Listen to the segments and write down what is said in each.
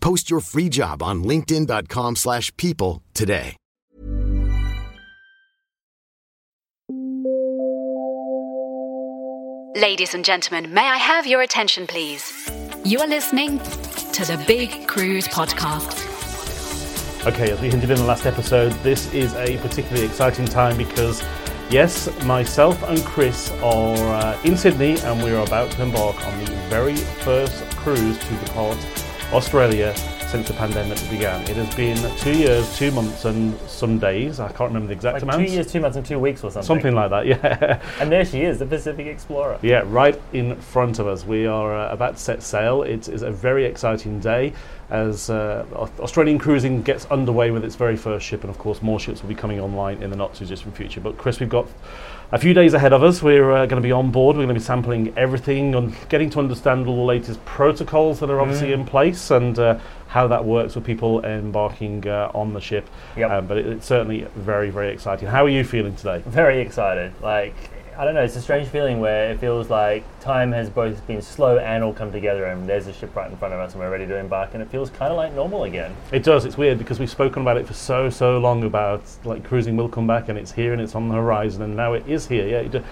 Post your free job on linkedin.com/people slash people today. Ladies and gentlemen, may I have your attention, please? You are listening to the Big Cruise Podcast. Okay, as we hinted in the last episode, this is a particularly exciting time because, yes, myself and Chris are uh, in Sydney and we are about to embark on the very first cruise to depart Australia since the pandemic began. It has been two years, two months, and some days. I can't remember the exact Like amount. two years, two months, and two weeks or something. Something like that, yeah. And there she is, the Pacific Explorer. Yeah, right in front of us. We are uh, about to set sail. It is a very exciting day as uh, Australian cruising gets underway with its very first ship, and of course, more ships will be coming online in the not too distant future. But, Chris, we've got a few days ahead of us. We're uh, going to be on board. We're going to be sampling everything and getting to understand all the latest protocols that are obviously in place and uh, how that works with people embarking uh, on the ship. Yep. Um, but it, it's certainly very, very exciting. How are you feeling today? Very excited. Like, I don't know, it's a strange feeling where it feels like time has both been slow and all come together, and there's a ship right in front of us, and we're ready to embark, and it feels kind of like normal again. It does. It's weird because we've spoken about it for so so long about like cruising will come back and it's here and it's on the horizon and now it is here. Yeah,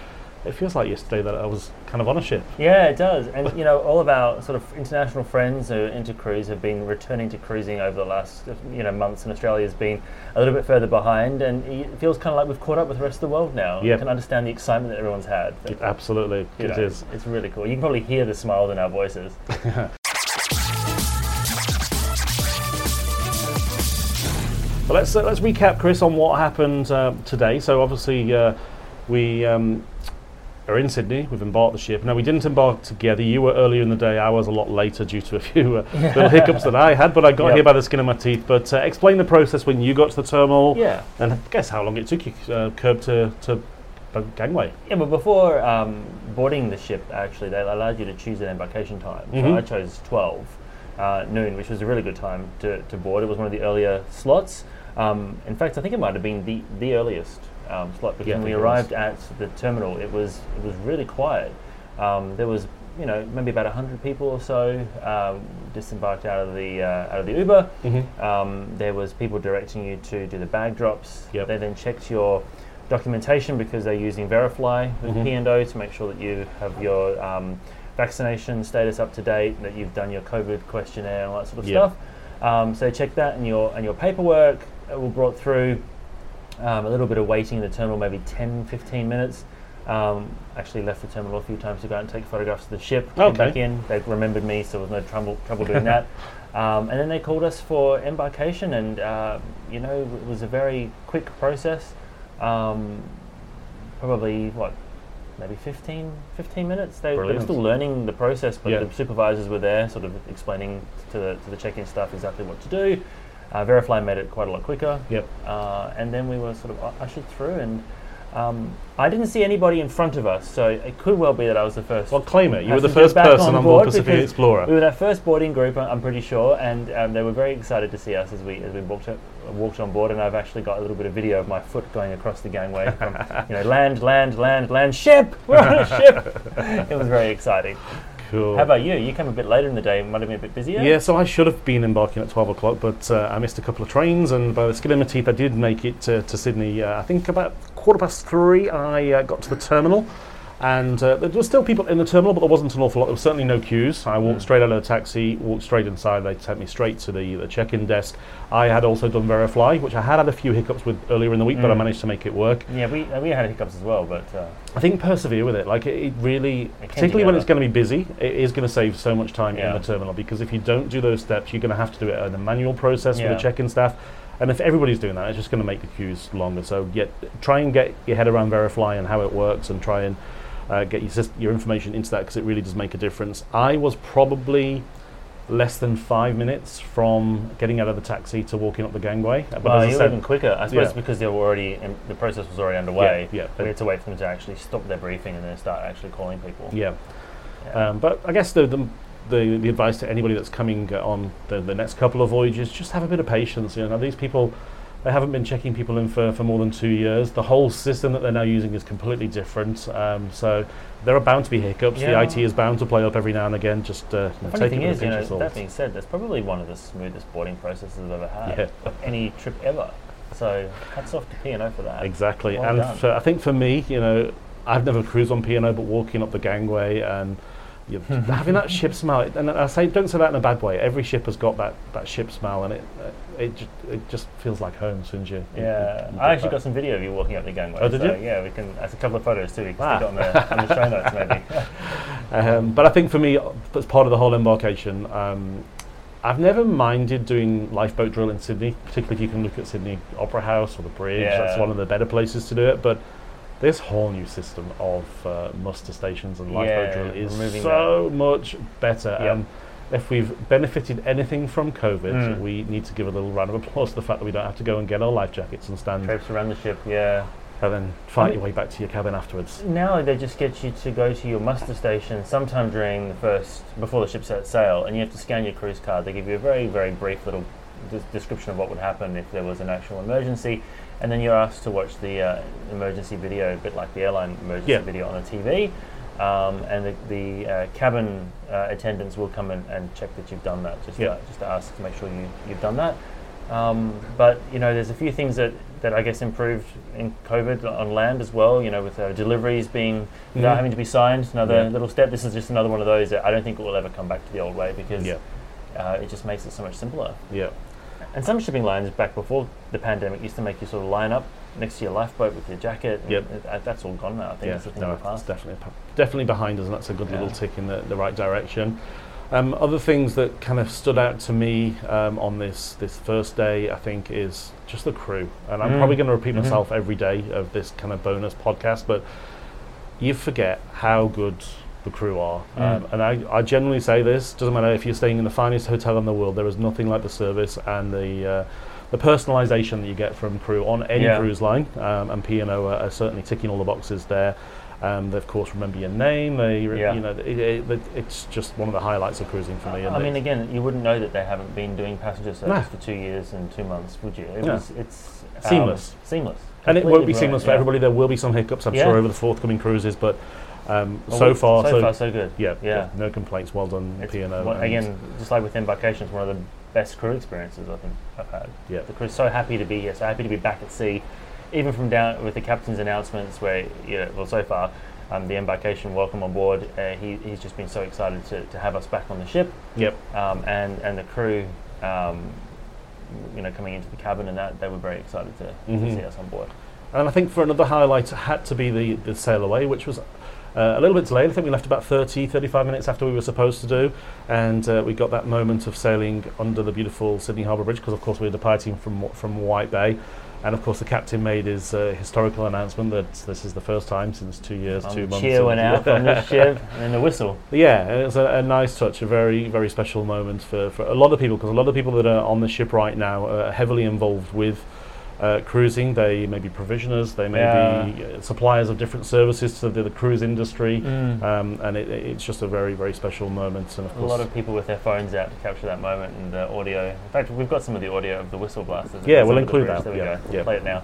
it, feels like yesterday that I was kind of on a ship. Yeah, it does. And, you know, all of our sort of international friends who are into cruise have been returning to cruising over the last, you know, months, and Australia's been a little bit further behind, and it feels kind of like we've caught up with the rest of the world now. Yeah. You can understand the excitement that everyone's had. It, absolutely, it know, is. It's really cool. You can probably hear the smiles in our voices. But let's uh, let's recap, Chris, on what happened uh, today. So obviously uh, we. Um, are in Sydney. We've embarked the ship. Now we didn't embark together. You were earlier in the day. I was a lot later due to a few uh, little hiccups that I had. But I got Yep. here by the skin of my teeth. But uh, explain the process when you got to the terminal. Yeah. And guess how long it took you uh, curb to to gangway. Yeah, but before um, boarding the ship, actually, they allowed you to choose an embarkation time. So Mhm. I chose 12 uh, noon, which was a really good time to, to board. It was one of the earlier slots. Um, in fact, I think it might have been the, the earliest um, slot because Yeah, when we arrived at the terminal, it was it was really quiet. Um, there was you know maybe about hundred people or so um, disembarked out of the uh, out of the Uber. Mhm. Um, there was people directing you to do the bag drops. Yep. They then checked your documentation because they're using Verifly with Mhm. P&O to make sure that you have your um, vaccination status up to date, that you've done your COVID questionnaire and all that sort of Yep. stuff. Um, so check that and your and your paperwork uh, will brought through. Um, a little bit of waiting in the terminal, maybe 10, 15 minutes. Um, actually left the terminal a few times to go out and take photographs of the ship. Came Okay. back in. They remembered me, so there was no trouble trouble doing that. Um, and then they called us for embarkation, and uh, you know it was a very quick process. Um, probably what, maybe 15, 15 minutes. They, they were still learning the process, but Yeah. the supervisors were there, sort of explaining to the to the check-in staff exactly what to do. Uh, Verifly made it quite a lot quicker. Yep. Uh, and then we were sort of ushered through, and Um, I didn't see anybody in front of us, so it could well be that I was the first. Well, claim it. You were the first person on board Pacific Explorer. We were that first boarding group, I'm pretty sure, and um, they were very excited to see us as we as we walked up, walked on board. And I've actually got a little bit of video of my foot going across the gangway from you know land, land, land, land, ship. We're on a ship. it was very exciting. Cool. How about you? You came a bit later in the day. Might have been a bit busier. Yeah, so I should have been embarking at 12 o'clock, but uh, I missed a couple of trains, and by the skin of my teeth, I did make it to, to Sydney. Uh, I think about quarter past three, I uh, got to the terminal, and uh, there were still people in the terminal, but there wasn't an awful lot. There was certainly no queues. I walked straight out of the taxi, walked straight inside. They sent me straight to the, the check-in desk. I had also done Verifly, which I had had a few hiccups with earlier in the week, but I managed to make it work. Yeah, we we had hiccups as well, but uh, I think persevere with it. Like it, it really, It particularly when it's going to be busy, it is going to save so much time Yeah. in the terminal because if you don't do those steps, you're going to have to do it in a manual process Yeah. with the check-in staff. And if everybody's doing that, it's just going to make the queues longer. So yet, try and get your head around Verifly and how it works, and try and uh, get your, your information into that because it really does make a difference. I was probably less than five minutes from getting out of the taxi to walking up the gangway. But well, you were even quicker. I suppose Yeah. because they were already in, the process was already underway. Yeah, yeah. we had to wait for them to actually stop their briefing and then start actually calling people. yeah. Yeah. Um, but I guess the, the the the advice to anybody that's coming on the, the next couple of voyages, just have a bit of patience. You know, these people, they haven't been checking people in for, for more than two years. The whole system that they're now using is completely different. Um, so there are bound to be hiccups. Yeah. The IT is bound to play up every now and again. Just uh, you know, take it with is, a you pinch know, of salt. that being said, that's probably one of the smoothest boarding processes I've ever had Yeah. of any trip ever. So hats off to P&O for that. Exactly, Well and for, I think for me, you know, I've never cruised on P&O, but walking up the gangway and you know, having that ship smell, and I say don't say that in a bad way. Every ship has got that, that ship smell, and it uh, it just, it just feels like home as soon as you. Yeah, you- you I actually got some video of you walking up the gangway. Oh, did so you? Yeah, we can. That's a couple of photos too. We can Ah. stick it on the, on the show notes maybe. Um, but I think for me, as part of the whole embarkation, um, I've never minded doing lifeboat drill in Sydney, particularly if you can look at Sydney Opera House or the Bridge. That's one of the better places to do it. But this whole new system of uh, muster stations and lifeboat Yeah, drill is so much better. Yep. Um, if we've benefited anything from COVID, Mm. we need to give a little round of applause to the fact that we don't have to go and get our life jackets and stand Trips around the ship. Yeah. and then fight I mean- your way back to your cabin afterwards. Now they just get you to go to your muster station sometime during the first before the ship sets sail, and you have to scan your cruise card. They give you a very very brief little des- description of what would happen if there was an actual emergency, and then you're asked to watch the uh, emergency video, a bit like the airline emergency Yeah. video on the TV. Um, and the, the uh, cabin uh, attendants will come and check that you've done that, just Yeah. to, just to ask to make sure you, you've done that. Um, but you know, there's a few things that, that I guess improved in COVID on land as well. You know, with uh, deliveries being without Mhm. having to be signed, another Yeah. little step. This is just another one of those that I don't think it will ever come back to the old way because Yeah, uh, it just makes it so much simpler. yeah. And some shipping lines back before the pandemic used to make you sort of line up next to your lifeboat with your jacket. and Yep. it- uh, that's all gone now. I think yeah, it's no, it's definitely definitely behind us, and that's a good little tick in the, the right direction. Um, other things that kind of stood out to me um, on this this first day, I think, is just the crew, and I'm Mm. probably going to repeat Mhm. myself every day of this kind of bonus podcast, but you forget how good the crew are, Mm. um, and I, I generally say this: doesn't matter if you're staying in the finest hotel in the world, there is nothing like the service and the uh, the personalisation that you get from crew on any Yeah. cruise line, um, and P&O are, are certainly ticking all the boxes there. Um, they of course remember your name. They, re- Yeah. you know, it, it, it- it's just one of the highlights of cruising for me. I mean, again, you wouldn't know that they haven't been doing passenger service No. for two years and two months, would you? It No. was, it's um, Seamless. seamless, and it won't be seamless for yeah. everybody. There will be some hiccups, I'm Yeah. sure, over the forthcoming cruises, but um, Well, so far, so, far, so good. yeah, yeah, yeah. no complaints. Well done, P&O. and- again, just like with embarkations, one of the best crew experiences I think I've had. Yeah. the crew's so happy to be here, so happy to be back at sea, even from down with the captain's announcements. Where you know, well, so far, um, the embarkation welcome on board. Uh, he, he's just been so excited to, to have us back on the ship, Yep. um, and and the crew. Um, you know, coming into the cabin and that, they were very excited to, Mhm. to see us on board. And I think for another highlight had to be the, the sail away, which was uh, a little bit delayed. I think we left about 30, 35 minutes after we were supposed to do. And uh, we got that moment of sailing under the beautiful Sydney Harbour Bridge because, of course, we were departing from, from White Bay. And, of course, the captain made his uh, historical announcement that this is the first time since two years, Um, two months. cheer went out from the ship, and the whistle. Yeah, it was a, a nice touch, a very, very special moment for, for a lot of people because a lot of people that are on the ship right now are heavily involved with uh, cruising. They may be provisioners, they may Yeah. be uh, suppliers of different services to the, the cruise industry, Mm. um, and it, it's just a very, very special moment. And of A course, lot of people with their phones out to capture that moment and the audio. In fact, we've got some of the audio of the whistle blasters. Yeah, we'll include that, There we yeah, go. yeah. Play it now.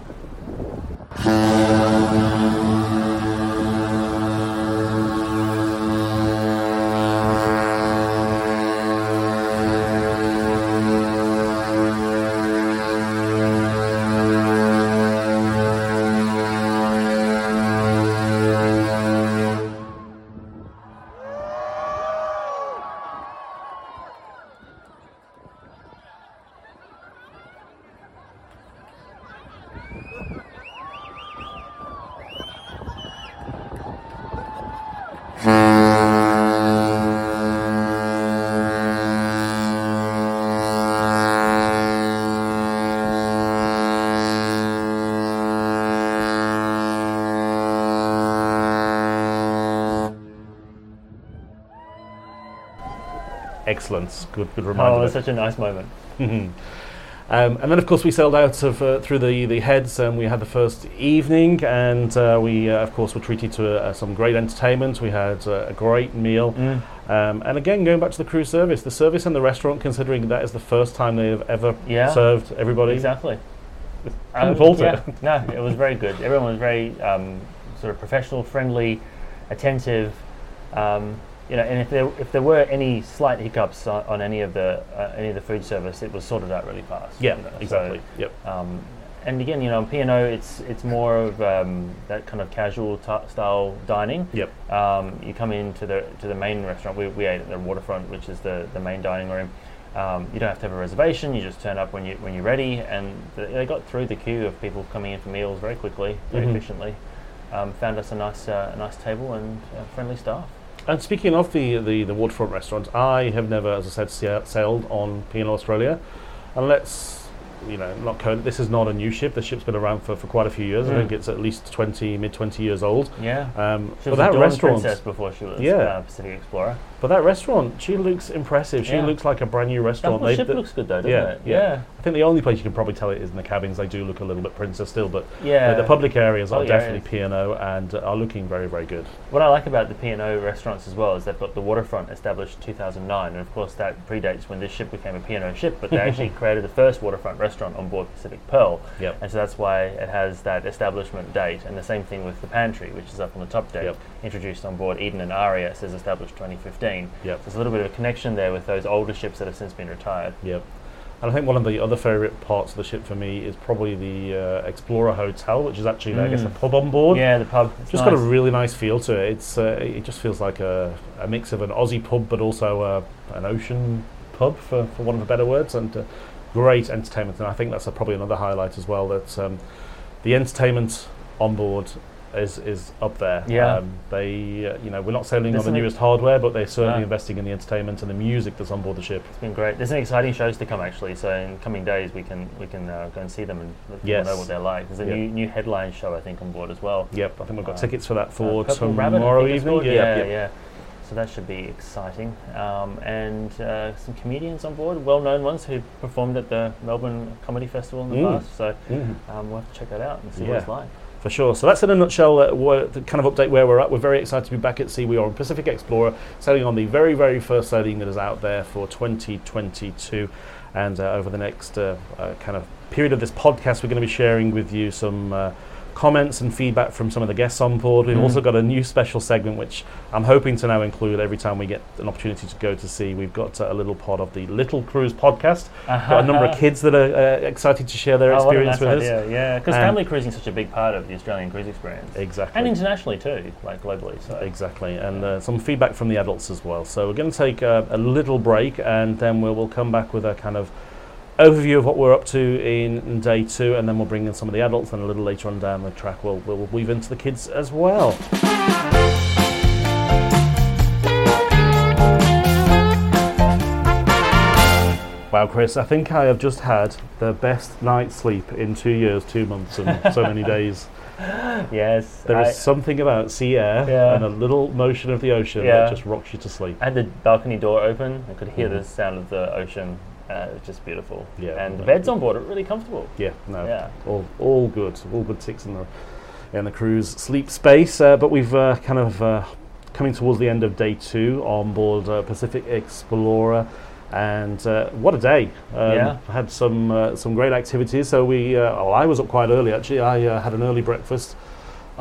Excellence. Good, good reminder. Oh, there. it's such a nice moment. Um, and then, of course, we sailed out of uh, through the the heads, and we had the first evening, and uh, we, uh, of course, were treated to uh, some great entertainment. We had uh, a great meal, Mm. um, and again, going back to the crew service, the service in the restaurant, considering that is the first time they have ever Yeah. served everybody, Exactly. It. yeah. No, it was very good. Everyone was very um, sort of professional, friendly, attentive. Um, you know, and if there if there were any slight hiccups on, on any of the uh, any of the food service, it was sorted out really fast. Yeah, you know, so, exactly. yep. Um, and again, you know, in P&O, it's it's more of um, that kind of casual t- style dining. Yep. Um, you come into the to the main restaurant. We, we ate at the waterfront, which is the, the main dining room. Um, you don't have to have a reservation. You just turn up when you when you're ready, and the, they got through the queue of people coming in for meals very quickly, very Mhm. efficiently. Um, found us a nice uh, a nice table and uh, friendly staff. And speaking of the, the, the waterfront restaurants, I have never, as I said, sailed on P&O Australia. And let's, you know, not code, this is not a new ship. The ship's been around for, for quite a few years. I Mm. think it's at least 20, mid 20 years old. Yeah. Um, She was a that Dawn restaurant, princess before she was Yeah. uh, Pacific Explorer. But that restaurant, she looks impressive. She Yeah. looks like a brand new restaurant. They- ship the- looks good though, doesn't yeah, it? yeah. I think the only place you can probably tell it is in the cabins. They do look a little bit princess still, but Yeah. the, the public areas are definitely P&O and are looking very, very good. What I like about the P&O restaurants as well is they've got the waterfront established 2009, and of course that predates when this ship became a P&O ship. But they actually created the first waterfront restaurant on board Pacific Pearl, Yep. and so that's why it has that establishment date. And the same thing with the pantry, which is up on the top deck, Yep. introduced on board Eden and Aria. It says established 2015. Yep. So there's a little bit of a connection there with those older ships that have since been retired. Yep. And I think one of the other favourite parts of the ship for me is probably the uh, Explorer Hotel, which is actually, I guess, a Mm. pub on board. Yeah, the pub. It's just got a really nice feel to it. It's uh, it just feels like a, a mix of an Aussie pub, but also uh, an ocean pub, for, for one of the better words, and uh, great entertainment. And I think that's a, probably another highlight as well. That um, the entertainment on board is is up there. Yeah. Um, they uh, you know we're not sailing There's on the newest hardware, but they're certainly No. investing in the entertainment and the music that's on board the ship. It's been great. There's some exciting shows to come actually. So in coming days we can we can uh, go and see them and let Yes. know what they're like. There's a Yeah. new new headline show I think on board as well. Yep, I think we've got Uh, tickets for that Uh, for Purple Rabbit, I tomorrow evening. Yeah, yeah, yeah. So that should be exciting. Um, and uh, some comedians on board, well-known ones who performed at the Melbourne Comedy Festival in the Mm. past. So Mhm. um, we'll have to check that out and see Yeah. what it's like. For sure. So that's in a nutshell uh, wha- the kind of update where we're at. We're very excited to be back at sea. We are on Pacific Explorer, sailing on the very, very first sailing that is out there for 2022. And uh, over the next uh, uh, kind of period of this podcast, we're going to be sharing with you some uh, comments and feedback from some of the guests on board. We've Mm. also got a new special segment, which I'm hoping to now include every time we get an opportunity to go to sea. We've got uh, a little pod of the Little Cruise podcast. Got a number of kids that are uh, excited to share their Oh, experience nice with us. Yeah, because family cruising is such a big part of the Australian cruise experience. Exactly. And internationally too, like globally. So Exactly, and uh, some feedback from the adults as well. So we're going to take a, a little break, and then we'll, we'll come back with a kind of overview of what we're up to in, in day two, and then we'll bring in some of the adults, and a little later on down the track, we'll, we'll weave into the kids as well. Wow, Chris, I think I have just had the best night's sleep in two years, two months, and so many days. yes, There is I, something about sea air Yeah. and a little motion of the ocean Yeah. that just rocks you to sleep. I had the balcony door open. I could hear Mhm. the sound of the ocean, Uh, it was just beautiful. Yeah, and the beds on board are really comfortable. Yeah, no, Yeah. all all good, all good ticks in the in the cruise sleep space. Uh, but we've uh, kind of uh, coming towards the end of day two on board uh, Pacific Explorer, and uh, what a day! Um, Yeah. had some uh, some great activities. So we, uh, oh, I was up quite early actually. I uh, had an early breakfast.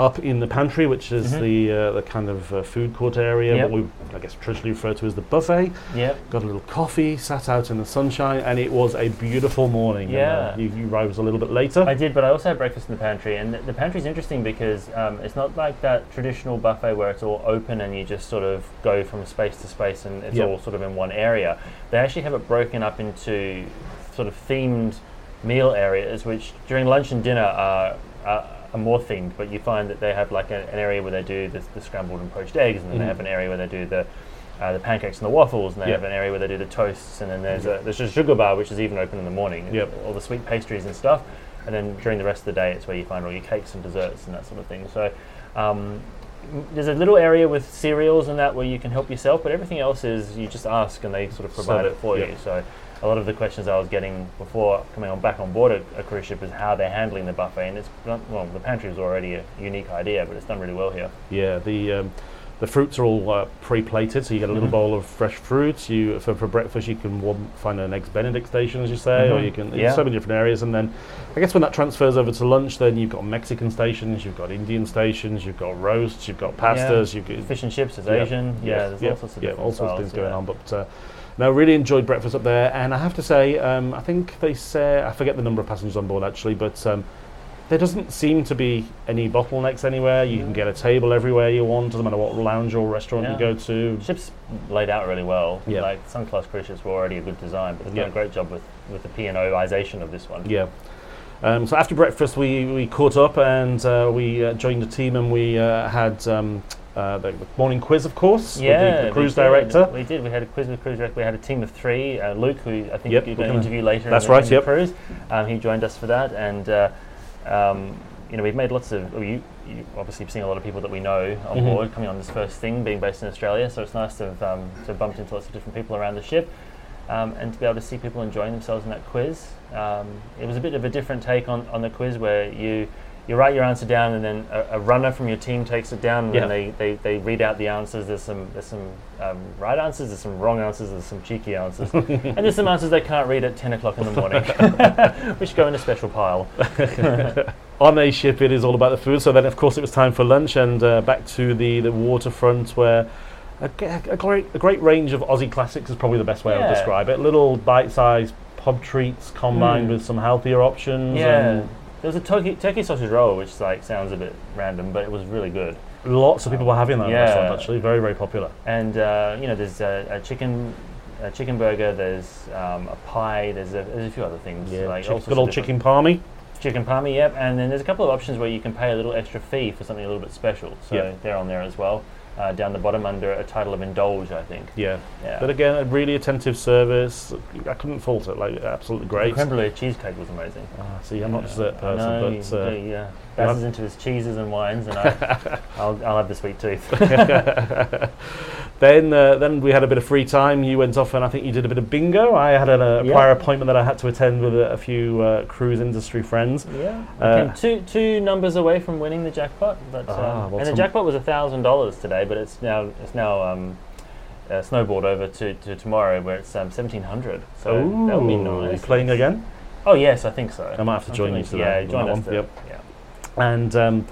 Up in the pantry, which is the uh, the kind of uh, food court area, Yep. what we I guess traditionally refer to as the buffet. Yep. Got a little coffee, sat out in the sunshine, and it was a beautiful morning. And, uh, Yeah. you, you arrived a little bit later. I did, but I also had breakfast in the pantry, and the, pantry is interesting because um, it's not like that traditional buffet where it's all open and you just sort of go from space to space and it's Yep. all sort of in one area. They actually have it broken up into sort of themed meal areas, which during lunch and dinner are. are are more themed, but you find that they have like a, an area where they do the, the scrambled and poached eggs, and then they Mhm. have an area where they do the uh, the pancakes and the waffles, and they Yep. have an area where they do the toasts, and then there's a there's a sugar bar which is even open in the morning. Yep. All the sweet pastries and stuff, and then during the rest of the day, it's where you find all your cakes and desserts and that sort of thing. So. Um, there's a little area with cereals and that where you can help yourself, but everything else is you just ask and they sort of provide it it, for yep. you. So a lot of the questions I was getting before coming on back on board a, a cruise ship is how they're handling the buffet, and it's well the pantry is already a unique idea, but it's done really well here. Yeah, the um, the fruits are all uh, pre-plated, so you get a little Mhm. bowl of fresh fruits. You for, for breakfast you can warm, find an eggs Benedict station, as you say, or Mhm. you can Yeah. so many different areas. And then I guess when that transfers over to lunch, then you've got Mexican stations, you've got Indian stations, you've got roasts, you've got pastas, you've got Fish and chips is Yeah. Asian, yeah. There's yeah, all sorts of yeah, all sorts of things going on. But uh, no, really enjoyed breakfast up there, and I have to say, um, I think they say I forget the number of passengers on board actually, but um, there doesn't seem to be any bottlenecks anywhere. You can get a table everywhere you want, doesn't matter what lounge or restaurant Yeah. you go to. Ships laid out really well. Yeah. Like Sun Class cruise ships were already a good design, but they've Yeah. done a great job with, with the P and Oization of this one. Yeah. Um, so after breakfast, we, we caught up and uh, we uh, joined the team and we uh, had um, uh, the, the morning quiz, of course, with Yeah, the, the we cruise did. director. We did. We had a quiz with cruise director. We had a team of three. Uh, Luke, who I think Yep, you're going to interview later. That's in the, right, in yep. cruise. Um, he joined us for that, and uh, um, you know we've made lots of. Well, you, you obviously seen a lot of people that we know on Mhm. board coming on this first thing, being based in Australia. So it's nice to have, um, to bumped into lots of different people around the ship. Um, and to be able to see people enjoying themselves in that quiz. Um, it was a bit of a different take on, on the quiz where you you write your answer down and then a, a runner from your team takes it down and Yeah. then they, they, they read out the answers. There's some there's some um, right answers, there's some wrong answers, there's some cheeky answers, and there's some answers they can't read at 10 o'clock in the morning, which go in a special pile. On a ship, it is all about the food. So then, of course, it was time for lunch and uh, back to the, the waterfront where a, a great a great range of Aussie classics is probably the best way I Yeah. would describe it. Little bite-sized pub treats combined Mm. with some healthier options. Yeah. and There was a turkey, turkey sausage roll, which like sounds a bit random, but it was really good. lots of people were having that Yeah. restaurant. Actually, very very popular. And uh, you know, there's a, a chicken, a chicken burger. There's um, a pie. There's a, there's a few other things. Yeah, like chick- all good old chicken palmy. Chicken palmy, yep. And then there's a couple of options where you can pay a little extra fee for something a little bit special. So Yeah. they're on there as well. Uh, down the bottom under a title of indulge, I think. Yeah. Yeah. But again, a really attentive service. I couldn't fault it. Like absolutely The great. creme brulee cheesecake was amazing. Ah, see, I'm not a dessert person, but uh, yeah, Is into his cheeses and wines, and I, I'll, I'll have the sweet tooth. then uh, then we had a bit of free time. You went off and I think you did a bit of bingo. I had a, a Yeah. prior appointment that I had to attend with a, a few uh, cruise industry friends. Yeah, Uh, two two numbers away from winning the jackpot, but Ah, um, well, and the jackpot was a thousand dollars today, but it's now it's now um, uh, snowballed over to, to tomorrow where it's um, seventeen hundred. So that would be Ooh, are you playing again? Oh yes, I think so. I might have to join you today Yeah, join us. one, yep. And um,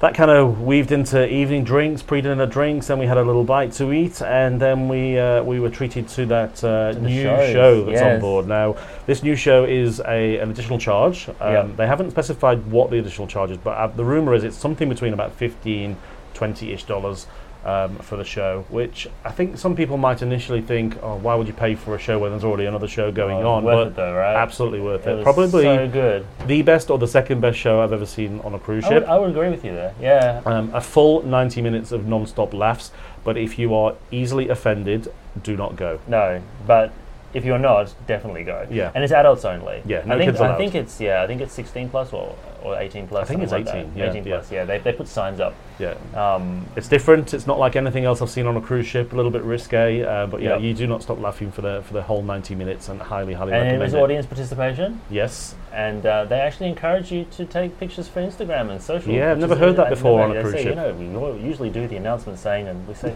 that kind of weaved into evening drinks, pre-dinner drinks. Then we had a little bite to eat, and then we uh, we were treated to that uh, To new shows, show that's on board. Now, this new show is a, an additional charge. Um, Yeah. They haven't specified what the additional charge is, but uh, the rumor is it's something between about 15 20-ish dollars um, for the show, which I think some people might initially think, oh, why would you pay for a show when there's already another show going Oh, on? worth but it though, right? absolutely worth It it. Probably so good. the best or the second best show I've ever seen on a cruise I would, ship. I would agree with you there. Yeah. Um, a full 90 minutes of non-stop laughs, but if you are easily offended, do not go. No, but if you're not, definitely go. Yeah. and it's adults only. Yeah, no I think kids I think it's yeah, I think it's 16 plus or, or 18 plus. I think it's like 18, yeah, 18 yeah. plus. Yeah, they, they put signs up. Yeah. Um, It's different. It's not like anything else I've seen on a cruise ship. A little bit risque, uh, but yeah, Yep. you do not stop laughing for the for the whole 90 minutes, and highly, highly and it recommend was it. audience participation, Yes. and uh, they actually encourage you to take pictures for Instagram and social. Yeah, I've never is- heard that before on a cruise say, ship. You know, we usually do the announcement saying, and we say,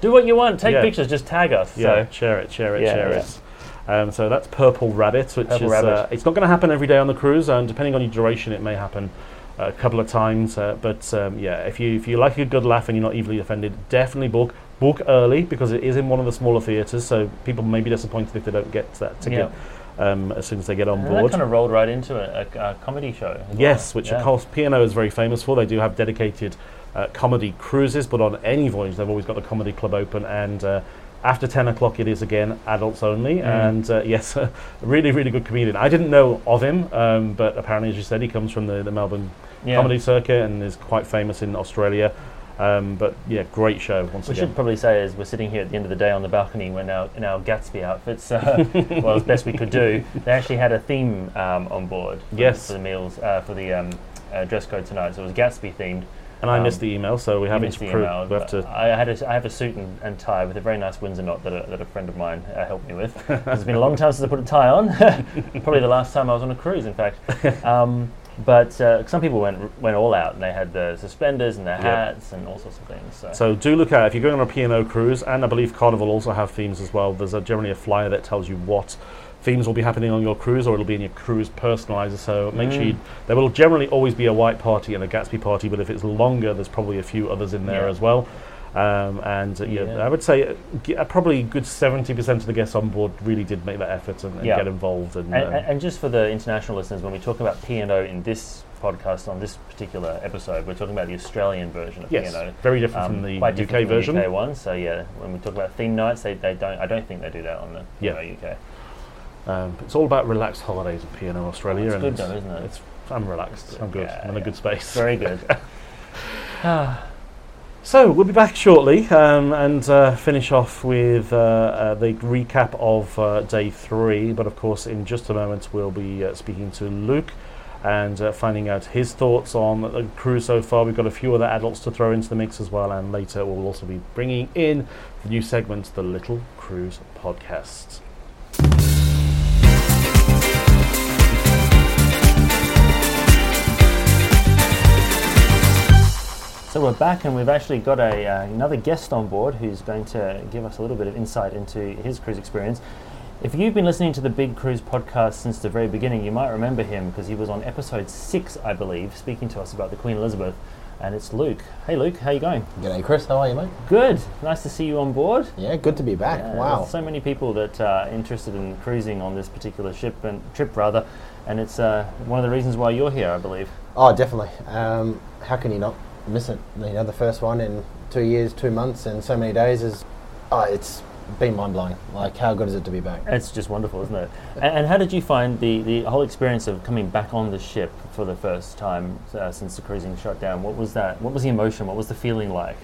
do what you want, take Yeah. pictures, just tag us. Yeah, So share it, share it, share it. Um, so that's Purple Rabbit, which Purple is Rabbit. Uh, it's not going to happen every day on the cruise, and depending on your duration, it may happen a couple of times. Uh, but um, yeah, if you if you like a good laugh and you're not easily offended, definitely book book early because it is in one of the smaller theatres. So people may be disappointed if they don't get that ticket um, as soon as they get on and board. that kind of rolled right into a, a, a comedy show. Yes, well. which Yeah. of course P&O is very famous for. They do have dedicated uh, comedy cruises, but on any voyage they've always got the comedy club open. And uh, after 10 o'clock it is again adults only. Mm. And uh, yes, a really, really good comedian. I didn't know of him, um, but apparently, as you said, he comes from the, the Melbourne Yeah. comedy circuit and is quite famous in Australia. Um, but yeah, great show once We again. should probably say, as we're sitting here at the end of the day on the balcony, we're now in our Gatsby outfits, uh, well, as best we could do, they actually had a theme um, on board. For, Yes. for the meals uh, for the um, uh, dress code tonight. So it was Gatsby themed. And I um, missed the email, so we have You it missed the pro- email, we have to. I had a, I have a suit and, and tie with a very nice Windsor knot that a, that a friend of mine uh, helped me with. it's been a long time since I put a tie on. Probably the last time I was on a cruise, in fact. Um, but uh, some people went went all out and they had the suspenders and their Yep. hats and all sorts of things. So, So do look out if you're going on a P&O cruise, and I believe Carnival also have themes as well. There's a, generally a flyer that tells you what themes will be happening on your cruise, or it'll be in your cruise personalizer. So make sure you, there will generally always be a white party and a Gatsby party, but if it's longer, there's probably a few others in there Yeah. as well. Um, and uh, yeah. Yeah. I would say uh, g- uh, probably a good 70% of the guests on board really did make that effort and, and Yeah. get involved. And, And, um, and, just for the international listeners, when we talk about P&O in this podcast on this particular episode, we're talking about the Australian version of yes, P&O. very different Um, from the quite UK version. The UK one. So yeah, when we talk about theme nights, they, they don't. I don't think they do that on the Yeah. P&O UK. Um, it's all about relaxed holidays at P&O Australia. it's and good though, isn't it? It's, I'm relaxed. I'm good. Yeah, I'm in a good space. Very good. So we'll be back shortly um, and uh, finish off with uh, uh, the recap of uh, day three. But of course, in just a moment, we'll be uh, speaking to Luke and uh, finding out his thoughts on the cruise so far. We've got a few other adults to throw into the mix as well, and later we'll also be bringing in the new segment, the Little Cruise Podcast. So we're back, and we've actually got a uh, another guest on board who's going to give us a little bit of insight into his cruise experience. If you've been listening to the Big Cruise podcast since the very beginning, you might remember him because he was on episode six, I believe, speaking to us about the Queen Elizabeth. And it's Luke. Hey, Luke, how you going? G'day, Chris. How are you, mate? Good. Nice to see you on board. Yeah, good to be back. Yeah, wow. so many people that are interested in cruising on this particular ship and trip rather, and it's uh, one of the reasons why you're here, I believe. Oh, definitely. Um, how can you not miss it? You know, the first one in two years, two months, and so many days is. Oh, it's been mind blowing. Like, how good is it to be back? It's just wonderful, isn't it? And, and how did you find the, the whole experience of coming back on the ship for the first time uh, since the cruising shut down? What was that? What was the emotion? What was the feeling like?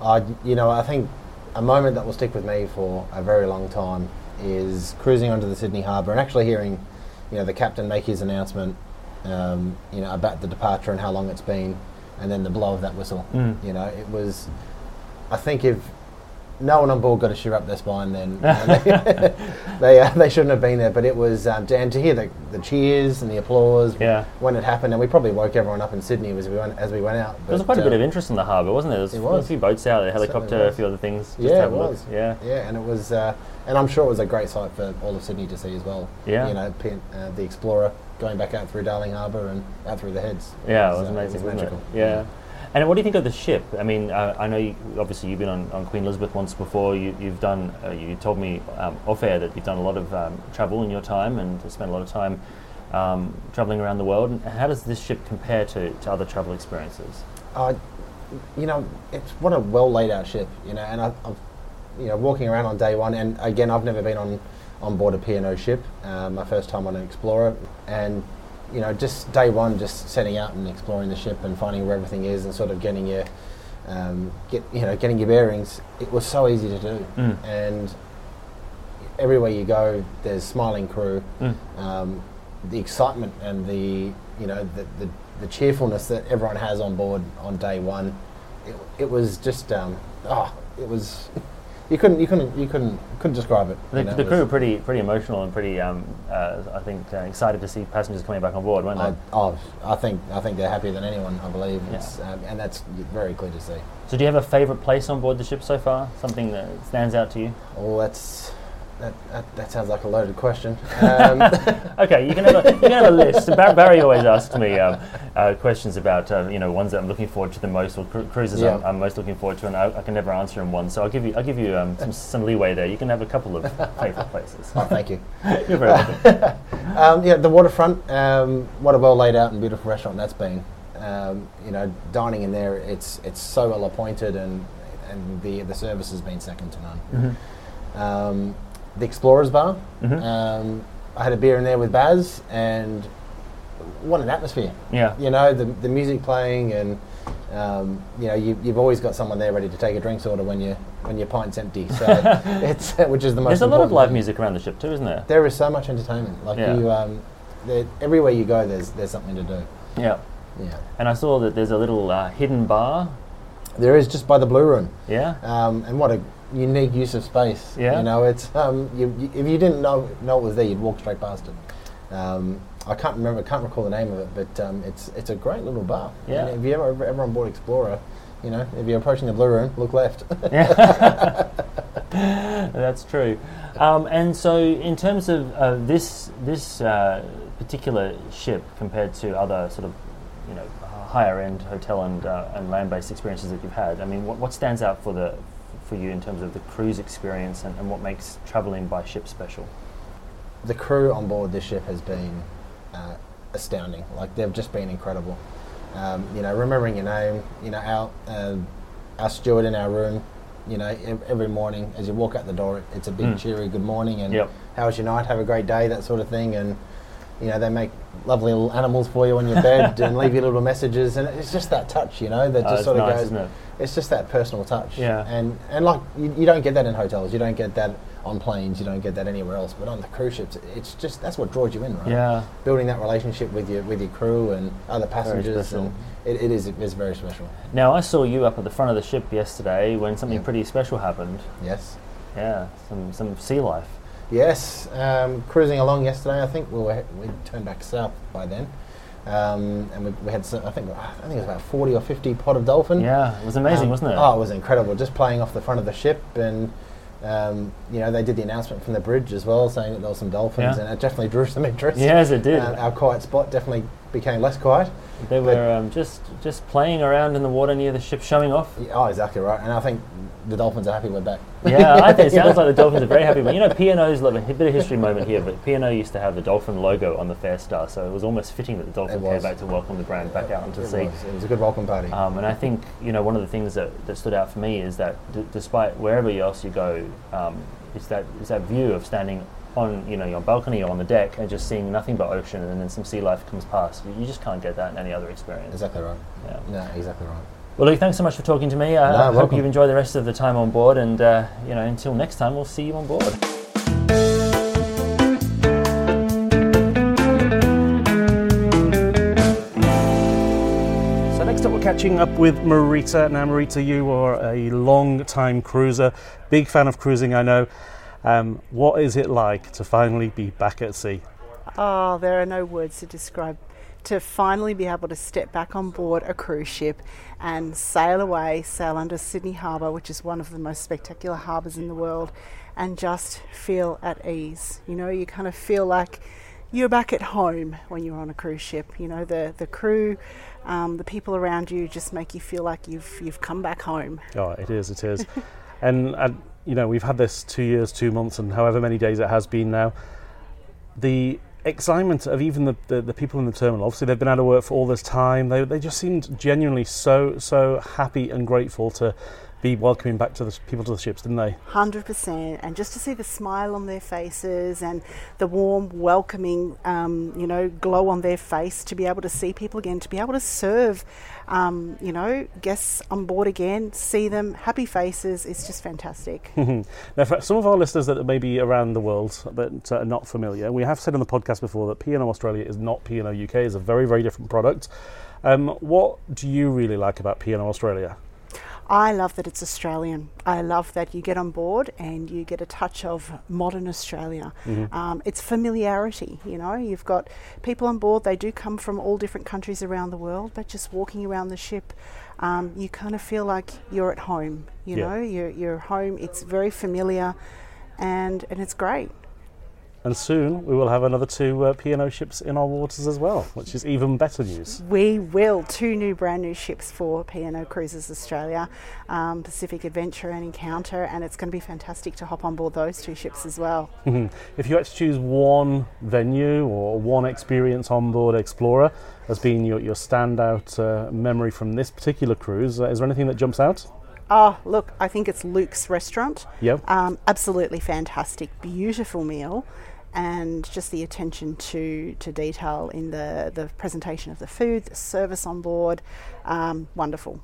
Uh, you know, I think a moment that will stick with me for a very long time is cruising onto the Sydney Harbour and actually hearing, you know, the captain make his announcement, um, you know, about the departure and how long it's been, and then the blow of that whistle. Mm. You know, it was. I think if no one on board got a shiver up their spine, then they they, uh, they shouldn't have been there. But it was, um, to, and to hear the, the cheers and the applause Yeah. when it happened, and we probably woke everyone up in Sydney as we went as we went out. There was But, quite a bit uh, of interest in the harbour, wasn't there? There It was, was. a few boats out, a helicopter, a few other things. Just Yeah, it was. Yeah. Yeah, and it was, uh, and I'm sure it was a great sight for all of Sydney to see as well. Yeah. You know, uh, the Explorer going back out through Darling Harbour and out through the heads. Yeah, it So was amazing, wasn't magical. it? Yeah. And what do you think of the ship? I mean, uh, I know you, obviously you've been on, on Queen Elizabeth once before. You, you've done. Uh, you told me um, off air that you've done a lot of um, travel in your time and spent a lot of time um, traveling around the world. And how does this ship compare to, to other travel experiences? Uh, you know, it's what a well laid out ship. You know, and I, I've, you know, walking around on day one, and again, I've never been on on board a P&O ship. Uh, my first time on an Explorer, and you know, just day one, just setting out and exploring the ship and finding where everything is, and sort of getting your um, get you know getting your bearings. It was so easy to do, Mm. and everywhere you go, there's smiling crew. Um, the excitement and the you know the, the, the cheerfulness that everyone has on board on day one, it, it was just um, oh, it was you couldn't you couldn't you couldn't couldn't describe it. The, you know, the crew were pretty pretty emotional and pretty, um, uh, I think, uh, excited to see passengers coming back on board, weren't they? I, oh, I think I think they're happier than anyone. I believe, Yeah. it's, um, and that's very clear to see. so, do you have a favourite place on board the ship so far? Something that stands out to you? Oh, that's that, that, that sounds like a loaded question. Um, Okay, you can have a, you can have a list. Bar- Barry always asks me um, uh, questions about uh, you know ones that I'm looking forward to the most, or cru- cruises I'm, I'm most looking forward to, and I, I can never answer in one. So I'll give you I'll give you um, some, some leeway there. You can have a couple of favourite places. oh, thank you. You're very welcome. Um, yeah, the waterfront. Um, what a well laid out and beautiful restaurant that's been. Um, you know, dining in there, it's it's so well appointed, and and the the service has been second to none. Um, the Explorers Bar. Um, I had a beer in there with Baz, and what an atmosphere! Yeah. You know, the the music playing, and um, you know, you, you've always got someone there ready to take a drinks order when you when your pint's empty. So it's which is the most. There's a lot of live thing. music around the ship too, isn't there? There is so much entertainment. Like Yeah. you, um, everywhere you go, there's there's something to do. Yeah. Yeah, And I saw that there's a little uh, hidden bar. there is just by the blue room, Yeah. um, and what a unique use of space. Yeah. you know, it's um, you, you, if you didn't know know it was there, you'd walk straight past it. Um, I can't remember, can't recall the name of it, but um, it's it's a great little bar. Yeah. And if you ever ever on board Explorer, you know, if you're approaching the blue room, look left. yeah. That's true. Um, and so, in terms of uh, this this uh, particular ship compared to other sort of you know higher end hotel and uh, and land based experiences that you've had, I mean, what, what stands out for the for you in terms of the cruise experience and, and what makes traveling by ship special? the crew on board this ship has been uh, astounding. Like they've just been incredible. Um, you know, remembering your name. You know, our uh, our steward in our room. You know, every morning as you walk out the door, it's a big Mm. cheery good morning and Yep. how was your night? Have a great day, that sort of thing. And you know, they make lovely little animals for you on your bed and leave you little messages. And it's just that touch, you know, that Oh, just it's sort of nice, goes. it? It's just that personal touch. Yeah. And and like you, you don't get that in hotels. You don't get that on planes. You don't get that anywhere else. But on the cruise ships, it's just that's what draws you in, right? Yeah. Building that relationship with your with your crew and other passengers, and it, it is it's very special. Now, I saw you up at the front of the ship yesterday when something Yep. pretty special happened. Yes. Yeah, some some sea life. Yes. Um, cruising along yesterday, I think we were we turned back south by then. Um, and we, we had, some, I think, I think it was about forty or fifty pot of dolphin. Yeah, it was amazing, Um, wasn't it? Oh, it was incredible. Just playing off the front of the ship, and um, you know they did the announcement from the bridge as well, saying that there were some dolphins, Yeah. and it definitely drew some interest. Yes, it did. Um, our quiet spot definitely became less quiet. They were um, just just playing around in the water near the ship, showing off. Yeah, Oh, exactly right. And I think the dolphins are happy we're back. Yeah, I think it sounds like the Dolphins are very happy. But you know, P&O's love a bit of history moment here. But P&O used to have the dolphin logo on the Fair Star, so it was almost fitting that the Dolphins came back to welcome the brand back out onto the It sea. was, it was a good welcome party. Um, and I think you know one of the things that, that stood out for me is that d- despite wherever else you go, um, is that is that view of standing on you know your balcony or on the deck and just seeing nothing but ocean, and then some sea life comes past. You, you just can't get that in any other experience. exactly right. Yeah. No, exactly right. Well, Luke, thanks so much for talking to me. I No, I hope welcome. you enjoy the rest of the time on board, and uh, you know until next time, we'll see you on board. So next up, we're catching up with Marita. Now, Marita, you are a long-time cruiser, big fan of cruising, I know. Um, what is it like to finally be back at sea? Oh, there are no words to describe. To finally be able to step back on board a cruise ship and sail away, sail under Sydney Harbour, which is one of the most spectacular harbours in the world, and just feel at ease. You know, you kind of feel like you're back at home when you're on a cruise ship. You know, the the crew, um, the people around you just make you feel like you've you've come back home. Oh, it is, it is. and, and, you know, we've had this two years, two months, and however many days it has been now. The excitement of even the, the, the people in the terminal, obviously they've been out of work for all this time, they, they just seemed genuinely so, so happy and grateful to be welcoming back to the people to the ships, didn't they? Hundred percent, and just to see the smile on their faces and the warm, welcoming, um, you know, glow on their face, to be able to see people again, to be able to serve, um, you know, guests on board again, see them happy faces, it's just fantastic. now, for some of our listeners that may be around the world but are not familiar, we have said on the podcast before that P&O Australia is not P&O UK; it's a very, very different product. Um, what do you really like about P&O Australia? I love that it's Australian. I love that you get on board and you get a touch of modern Australia. Mm-hmm. Um, it's familiarity, you know. You've got people on board, they do come from all different countries around the world, but just walking around the ship, um, you kind of feel like you're at home, you Yeah. know. You're, you're home, it's very familiar and, and it's great. And soon we will have another two uh, P&O ships in our waters as well, which is even better news. We will. Two new brand new ships for P&O Cruises Australia, um, Pacific Adventure and Encounter, and it's going to be fantastic to hop on board those two ships as well. If you had to choose one venue or one experience on board Explorer as being your, your standout uh, memory from this particular cruise, uh, is there anything that jumps out? Oh, look, I think it's Luke's restaurant. Yep. Um, absolutely fantastic, beautiful meal, and just the attention to, to detail in the, the presentation of the food, the service on board. Um, wonderful.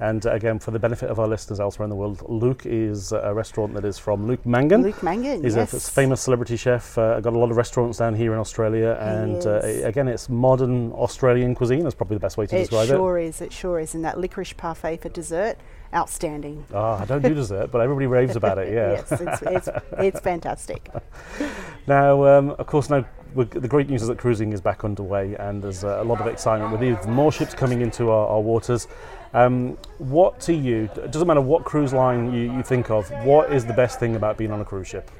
And again, for the benefit of our listeners elsewhere in the world, Luke is a restaurant that is from Luke Mangan. Luke Mangan, He's yes. a famous celebrity chef. Uh, got a lot of restaurants down here in Australia, and uh, again, it's modern Australian cuisine. That's probably the best way to describe It describe sure is, it sure is. And that licorice parfait for dessert, outstanding. Ah, I don't do dessert, but everybody raves about it. Yeah. yes, it's, it's, it's fantastic. Now, um, of course, now the great news is that cruising is back underway, and there's uh, a lot of excitement with even more ships coming into our, our waters. Um, what to you? It doesn't matter what cruise line you, you think of. What is the best thing about being on a cruise ship?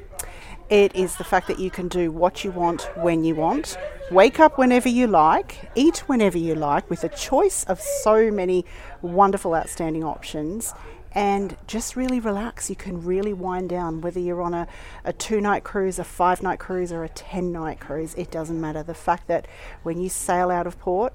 It is the fact that you can do what you want when you want, wake up whenever you like, eat whenever you like, with a choice of so many wonderful, outstanding options, and just really relax. You can really wind down, whether you're on a, a two night cruise, a five night cruise, or a 10 night cruise, it doesn't matter. The fact that when you sail out of port,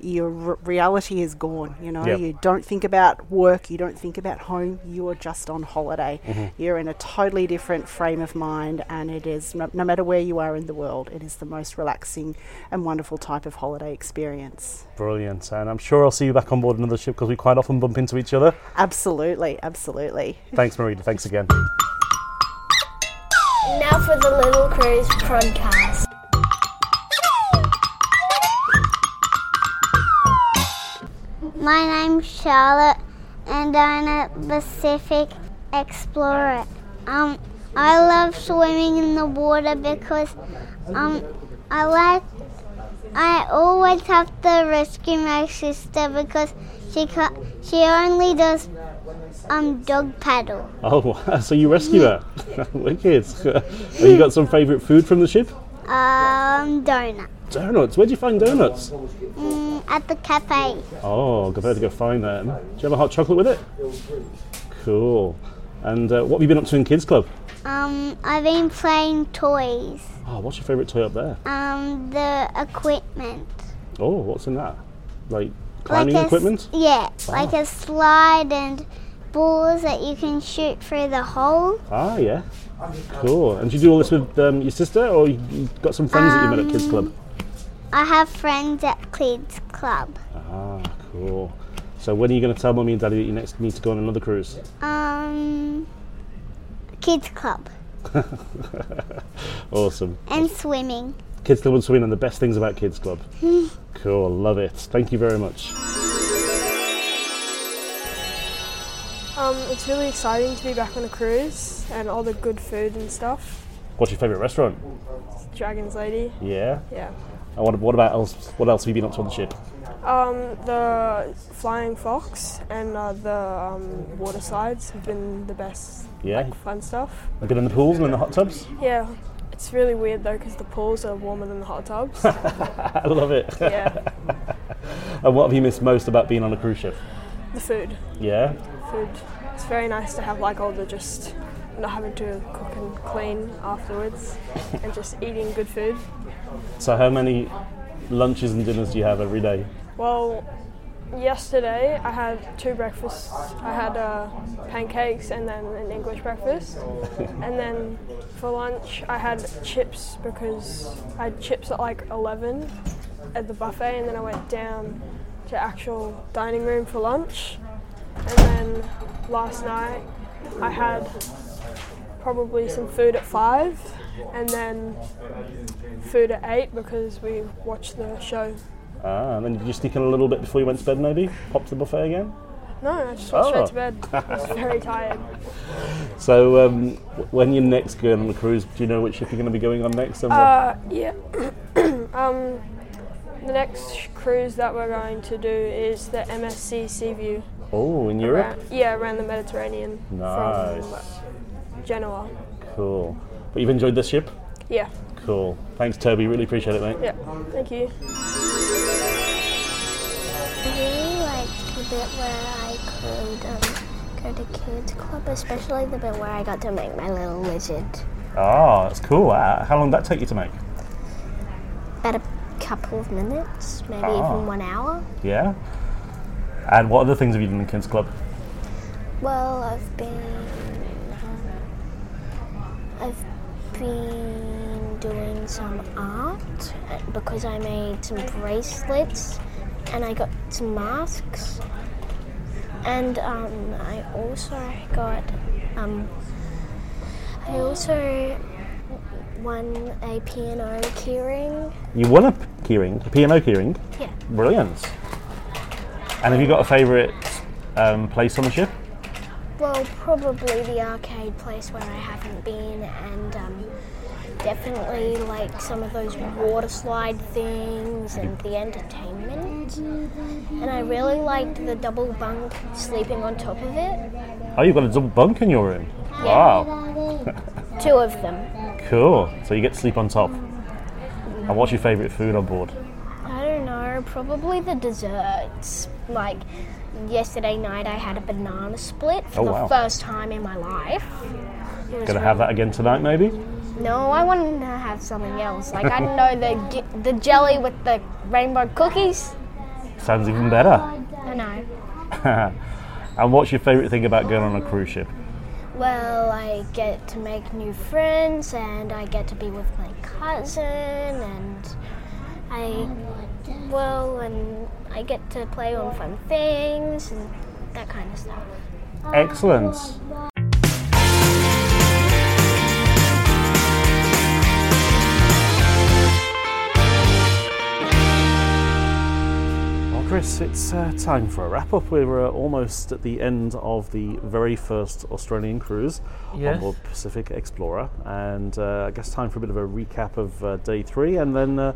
your r- reality is gone. You know, Yep. you don't think about work, you don't think about home. You are just on holiday. Mm-hmm. You're in a totally different frame of mind, and it is no, no matter where you are in the world, it is the most relaxing and wonderful type of holiday experience. Brilliant, and I'm sure I'll see you back on board another ship because we quite often bump into each other. Absolutely, absolutely. Thanks, Marita. Thanks again. Now for the Little Cruise podcast. My name's Charlotte, and I'm a Pacific Explorer. Um, I love swimming in the water because um, I like. I always have to rescue my sister because she ca- she only does um dog paddle. Oh, so you rescue her? Wicked. Have you got some favourite food from the ship? Um, donut Donuts. Where'd you find donuts? mm, at the cafe. Oh, go better to go find them. Do you have a hot chocolate with it? Cool. And uh, what have you been up to in Kids Club? Um, I've been playing toys. Oh, what's your favourite toy up there? Um, the equipment. Oh, what's in that? Like climbing like a equipment? yeah, like a slide and balls that you can shoot through the hole. Ah, yeah. Cool. And did you do all this with um, your sister, or you you got some friends that you met at Kids Club? I have friends at Kids Club. Ah, cool. So when are you going to tell mummy and daddy that you next need to go on another cruise? Um, Kids Club Awesome. and swimming. Kids Club and swimming and the best things about Kids Club. cool, love it. Thank you very much. Um, it's really exciting to be back on a cruise and all the good food and stuff. What's your favourite restaurant? Dragon's Lady, Yeah. yeah. What, what about else? What else have you been up to on the ship? Um, the Flying Fox and uh, the um, water slides have been the best, Yeah. like fun stuff. Been in the pools and in the hot tubs. Yeah, it's really weird though because the pools are warmer than the hot tubs. I love it. yeah, and what have you missed most about being on a cruise ship? the food, Yeah. food. It's very nice to have like all the just not having to cook and clean afterwards and just eating good food. So how many lunches and dinners do you have every day? Well, yesterday I had two breakfasts. I had uh, pancakes and then an English breakfast. and then for lunch I had chips because I had chips at like 11 at the buffet and then I went down to actual dining room for lunch. And then last night I had probably some food at 5 and then food at 8 because we watched the show. Ah, and then did you sneak in a little bit before you went to bed, maybe? Pop to the buffet again? No, I just went Oh. straight to bed. I was very tired. So, um, when you're next going on the cruise, do you know which ship you're going to be going on next? And Uh, yeah. um, the next cruise that we're going to do is the MSC Seaview. oh, in Europe? Around, yeah, around the Mediterranean. Nice. From Genoa. Cool. But you've enjoyed this ship? Yeah. Cool. Thanks, Toby. Really appreciate it, mate. Yeah. Thank you. I really liked the bit where I could um, go to kids club, especially the bit where I got to make my little lizard. Oh, that's cool. Uh, how long did that take you to make? About a couple of minutes, maybe Ah. even one hour. Yeah. And what other things have you done in Kids Club? Well, I've been I've been doing some art because I made some bracelets and I got some masks. And um, I also got um, I also won a piano keyring. You won a p- keyring, a piano keyring. Yeah. Brilliant. And have you got a favourite um, place on the ship? Well, probably the arcade place where I haven't been, and um, definitely like some of those water slide things and the entertainment. And I really liked the double bunk sleeping on top of it. Oh, you've got a double bunk in your room. Wow. Two of them. Cool. So you get to sleep on top. And what's your favourite food on board? I don't know, probably the desserts. Like yesterday night, I had a banana split for Oh, the wow. first time in my life. Gonna have that again tonight, maybe? No, I wanted to have something else. Like I don't know the the jelly with the rainbow cookies. Sounds even better. I know. and what's your favourite thing about going on a cruise ship? Well, I get to make new friends, and I get to be with my cousin, and I well, and I get to play on fun things and that kind of stuff. Excellent. Well, Chris, it's uh, time for a wrap up. We're uh, almost at the end of the very first Australian cruise Yes. on board Pacific Explorer, and uh, I guess time for a bit of a recap of uh, day three, and then uh,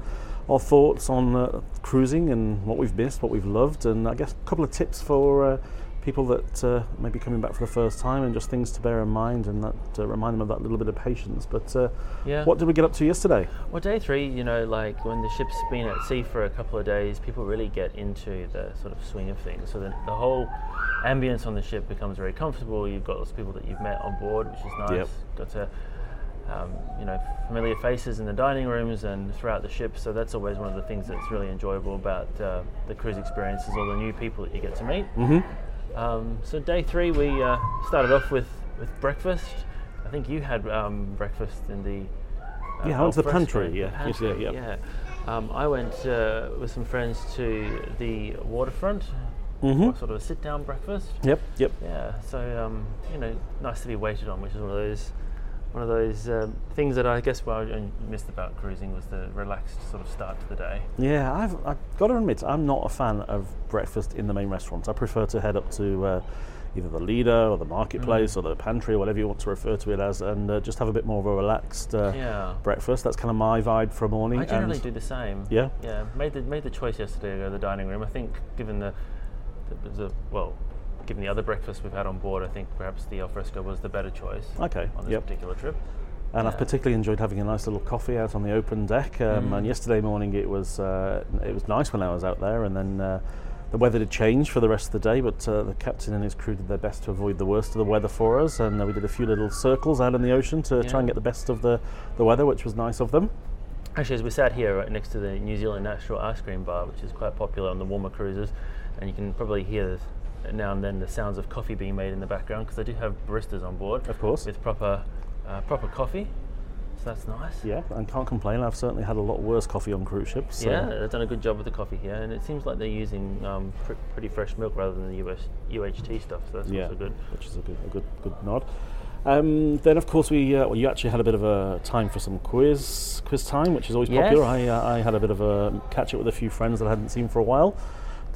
our thoughts on uh, cruising and what we've missed, what we've loved, and I guess a couple of tips for uh, people that uh, may be coming back for the first time, and just things to bear in mind, and that uh, remind them of that little bit of patience. But uh, Yeah. what did we get up to yesterday? Well, day three, you know, like when the ship's been at sea for a couple of days, people really get into the sort of swing of things. So the, the whole ambience on the ship becomes very comfortable. You've got lots of people that you've met on board, which is nice. Yep. Got to, um, you know, familiar faces in the dining rooms and throughout the ship. So that's always one of the things that's really enjoyable about uh, the cruise experience is all the new people that you get to meet. Mhm. Um, so day three, we uh, started off with, with breakfast. I think you had um, breakfast in the uh, Yeah, I went to the pantry, yeah. Yes, pantry, yeah, yeah. Um, I went uh, with some friends to the waterfront, Mhm. sort of a sit-down breakfast. Yep, yep. Yeah, so um, you know, nice to be waited on, which is one of those one of those um, things that I guess well I missed about cruising was the relaxed sort of start to the day. Yeah, I've, I've got to admit, I'm not a fan of breakfast in the main restaurant. I prefer to head up to uh, either the Lido or the marketplace or the pantry or whatever you want to refer to it as, and uh, just have a bit more of a relaxed uh, Yeah. breakfast. That's kind of my vibe for a morning. I generally do the same. Yeah? Yeah. Made the made the choice yesterday to go to the dining room. I think given the the, the well, given the other breakfast we've had on board, I think perhaps the alfresco was the better choice. Okay, On this yep. particular trip. And I've particularly enjoyed having a nice little coffee out on the open deck. Um, Mm. And yesterday morning it was uh, it was nice when I was out there, and then uh, the weather did change for the rest of the day. But uh, the captain and his crew did their best to avoid the worst of the weather for us, and uh, we did a few little circles out in the ocean to Yeah. try and get the best of the, the weather, which was nice of them. Actually, as we sat here right next to the New Zealand Natural Ice Cream Bar, which is quite popular on the warmer cruises, and you can probably hear now and then the sounds of coffee being made in the background because they do have baristas on board, Of course. with proper uh, proper coffee. So that's nice. Yeah, and can't complain. I've certainly had a lot worse coffee on cruise ships. so- Yeah, they've done a good job with the coffee here, and it seems like they're using um, pr- pretty fresh milk rather than the US UHT stuff. So that's yeah, also good. which is a good, a good, good nod. Um, then, of course, we uh, well, you actually had a bit of a time for some quiz quiz time, which is always Yes. popular. I, uh, I had a bit of a catch up with a few friends that I hadn't seen for a while.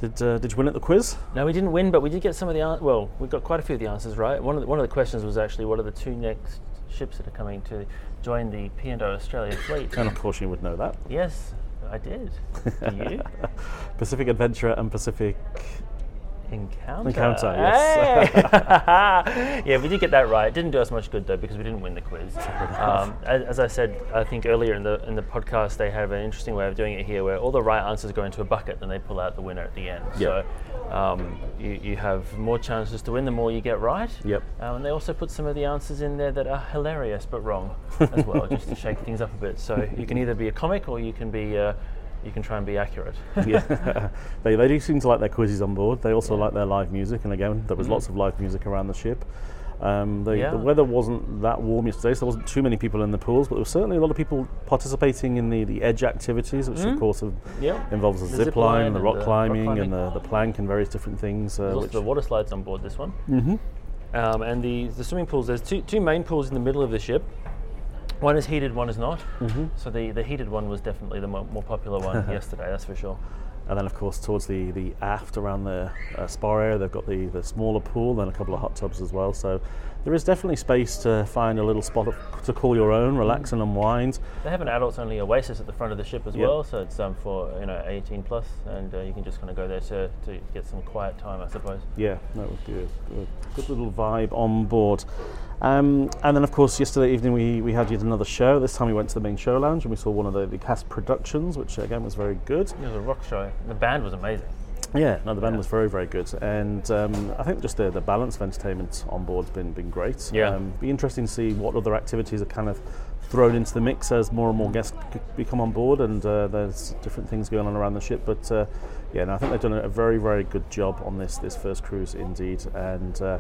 Did uh, Did you win at the quiz? No, we didn't win, but we did get some of the an- well, we got quite a few of the answers right. One of the, one of the questions was actually what are the two next ships that are coming to join the P&O Australia fleet? And of course, you would know that. yes, I did. Do you? Pacific Adventurer and Pacific. Encounter. Encounter, yes. Hey! yeah, we did get that right. It didn't do us much good though because we didn't win the quiz. Um, as, as I said, I think earlier in the in the podcast, they have an interesting way of doing it here, where all the right answers go into a bucket, and they pull out the winner at the end. Yep. So um, you, you have more chances to win the more you get right. Yep. Um, and they also put some of the answers in there that are hilarious but wrong as well, just to shake things up a bit. So you can either be a comic or you can be. Uh, you can try and be accurate. yeah, they, they do seem to like their quizzes on board. They also like their live music, and again, there was lots of live music around the ship. Um, the, Mm-hmm. Yeah. the weather wasn't that warm yesterday, so there wasn't too many people in the pools, but there was certainly a lot of people participating in the, the edge activities, which of course have, Mm-hmm. Involves the, The zip line, line the and rock the rock climbing, climbing. and the, the plank, and various different things. Uh, which, the water slides on board this one. Mm-hmm. Um, and the, the swimming pools, there's two, two main pools in the middle of the ship. One is heated, one is not. Mm-hmm. So the, the heated one was definitely the mo- more popular one yesterday, that's for sure. and then, of course, towards the, the aft around the uh, spa area, they've got the, the smaller pool, then a couple of hot tubs as well. So there is definitely space to find a little spot of, to call your own, relax and unwind. They have an adults only oasis at the front of the ship as Yep. well, so it's um, for you know 18 plus, and uh, you can just kind of go there to, to get some quiet time, I suppose. Yeah, that was good. Good, good little vibe on board. Um, and then, of course, yesterday evening we, we had yet another show. This time we went to the main show lounge and we saw one of the, the cast productions, which again was very good. It was a rock show. The band was amazing. Yeah, no, the band was very, very good, and um, I think just the, the balance of entertainment on board's been been great. Yeah. um, be interesting to see what other activities are kind of thrown into the mix as more and more guests c- become on board, and uh, there's different things going on around the ship. But uh, yeah, no, I think they've done a, a very, very good job on this this first cruise indeed, and. Uh,